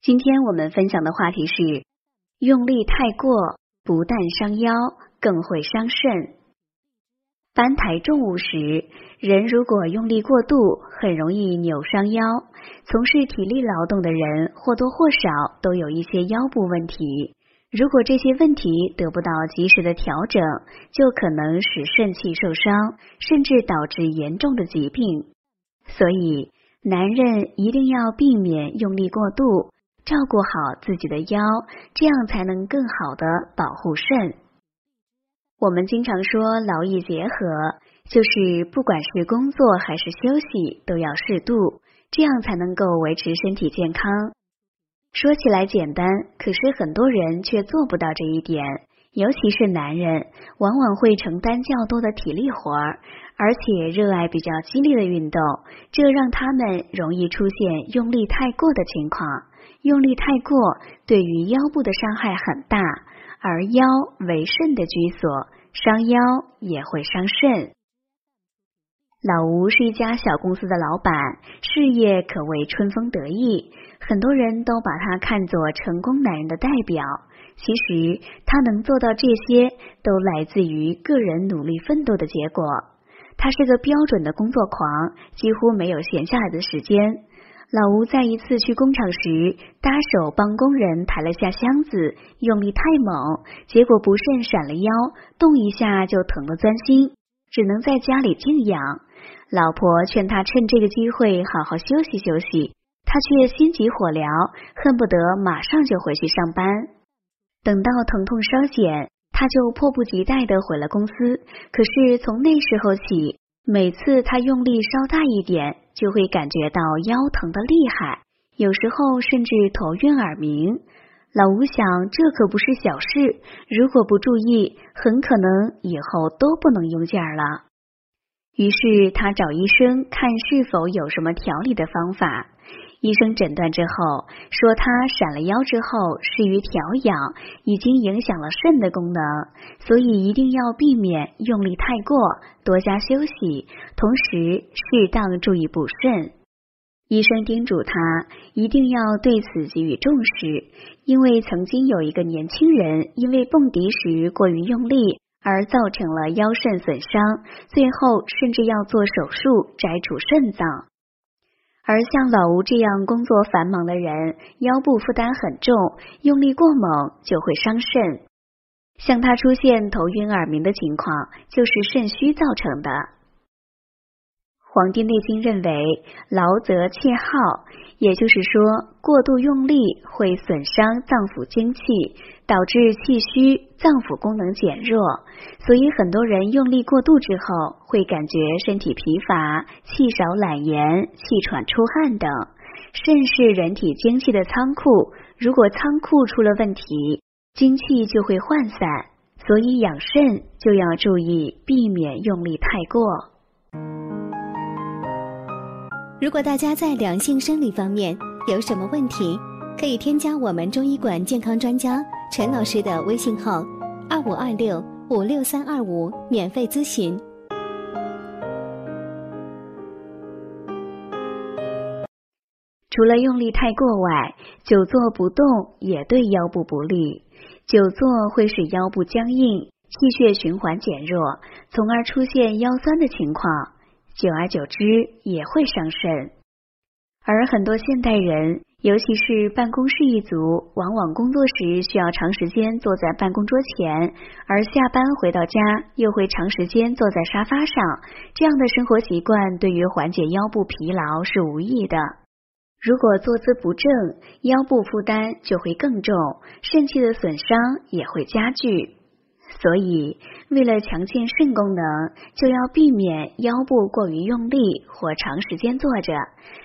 今天我们分享的话题是：用力太过，不但伤腰，更会伤肾。搬抬重物时，人如果用力过度，很容易扭伤腰。从事体力劳动的人或多或少都有一些腰部问题。如果这些问题得不到及时的调整，就可能使肾气受伤，甚至导致严重的疾病。所以，男人一定要避免用力过度，照顾好自己的腰，这样才能更好的保护肾。我们经常说劳逸结合，就是不管是工作还是休息，都要适度，这样才能够维持身体健康。说起来简单，可是很多人却做不到这一点，尤其是男人，往往会承担较多的体力活儿，而且热爱比较激烈的运动，这让他们容易出现用力太过的情况。用力太过，对于腰部的伤害很大。而腰为肾的居所，伤腰也会伤肾。老吴是一家小公司的老板，事业可谓春风得意，很多人都把他看作成功男人的代表。其实他能做到这些，都来自于个人努力奋斗的结果。他是个标准的工作狂，几乎没有闲下来的时间。老吴在一次去工厂时，搭手帮工人抬了下箱子，用力太猛，结果不慎闪了腰，动一下就疼得钻心，只能在家里静养。老婆劝他趁这个机会好好休息休息，他却心急火燎，恨不得马上就回去上班。等到疼痛稍减，他就迫不及待的回了公司。可是从那时候起，每次他用力稍大一点。就会感觉到腰疼的厉害，有时候甚至头晕耳鸣。老吴想，这可不是小事，如果不注意，很可能以后都不能用劲儿了。于是他找医生看是否有什么调理的方法。医生诊断之后说，他闪了腰之后，适于调养，已经影响了肾的功能，所以一定要避免用力太过，多加休息，同时适当注意补肾。医生叮嘱他一定要对此给予重视，因为曾经有一个年轻人因为蹦迪时过于用力而造成了腰肾损伤，最后甚至要做手术摘除肾脏。而像老吴这样工作繁忙的人，腰部负担很重，用力过猛就会伤肾。像他出现头晕耳鸣的情况，就是肾虚造成的。《黄帝内经》认为，劳则气耗，也就是说，过度用力会损伤脏腑精气，导致气虚，脏腑功能减弱。所以，很多人用力过度之后，会感觉身体疲乏、气少、懒言、气喘、出汗等。肾是人体精气的仓库，如果仓库出了问题，精气就会涣散。所以，养肾就要注意避免用力太过。如果大家在两性生理方面有什么问题，可以添加我们中医馆健康专家陈老师的微信号：二五二六五六三二五，免费咨询。除了用力太过外，久坐不动也对腰部不利。久坐会使腰部僵硬，气血循环减弱，从而出现腰酸的情况。久而久之也会伤肾，而很多现代人，尤其是办公室一族，往往工作时需要长时间坐在办公桌前，而下班回到家又会长时间坐在沙发上，这样的生活习惯对于缓解腰部疲劳是无益的。如果坐姿不正，腰部负担就会更重，肾气的损伤也会加剧。所以，为了强健肾功能，就要避免腰部过于用力或长时间坐着。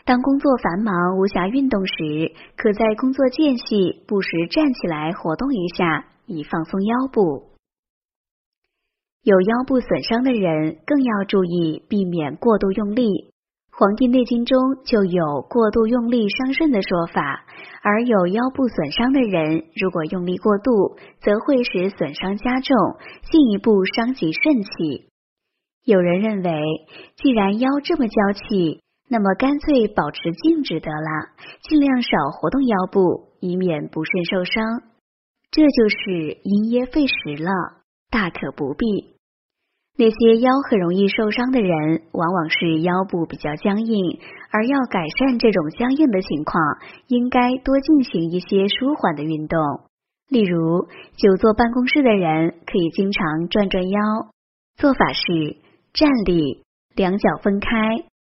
当工作繁忙无暇运动时，可在工作间隙不时站起来活动一下，以放松腰部。有腰部损伤的人更要注意避免过度用力。《黄帝内经》中就有过度用力伤肾的说法，而有腰部损伤的人，如果用力过度，则会使损伤加重，进一步伤及肾气。有人认为，既然腰这么娇气，那么干脆保持静止得了，尽量少活动腰部，以免不慎受伤。这就是因噎废食了，大可不必。那些腰很容易受伤的人，往往是腰部比较僵硬，而要改善这种僵硬的情况，应该多进行一些舒缓的运动。例如，久坐办公室的人可以经常转转腰。做法是站立，两脚分开，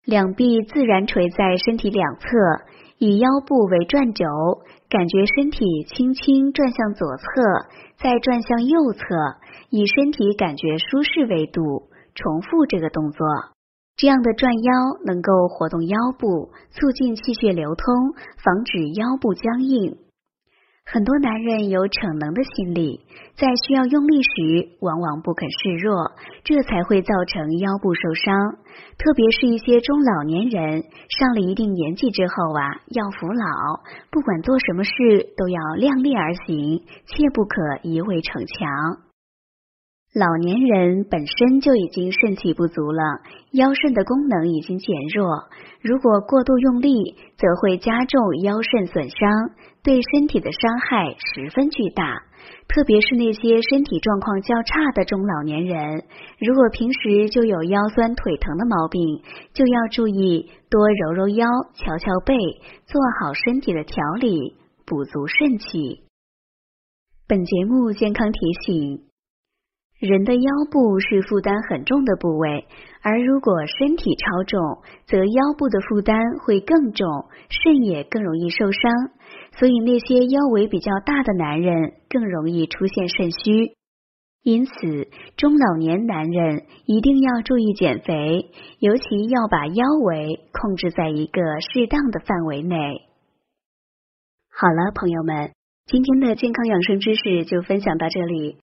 两臂自然垂在身体两侧，以腰部为转轴，感觉身体轻轻转向左侧，再转向右侧。以身体感觉舒适为度，重复这个动作。这样的转腰能够活动腰部，促进气血流通，防止腰部僵硬。很多男人有逞能的心理，在需要用力时，往往不肯示弱，这才会造成腰部受伤。特别是一些中老年人，上了一定年纪之后啊，要服老，不管做什么事都要量力而行，切不可一味逞强。老年人本身就已经肾气不足了，腰肾的功能已经减弱，如果过度用力，则会加重腰肾损伤，对身体的伤害十分巨大。特别是那些身体状况较差的中老年人，如果平时就有腰酸腿疼的毛病，就要注意多揉揉腰、敲敲背，做好身体的调理，补足肾气。本节目健康提醒。人的腰部是负担很重的部位，而如果身体超重，则腰部的负担会更重，肾也更容易受伤。所以那些腰围比较大的男人更容易出现肾虚。因此，中老年男人一定要注意减肥，尤其要把腰围控制在一个适当的范围内。好了，朋友们，今天的健康养生知识就分享到这里。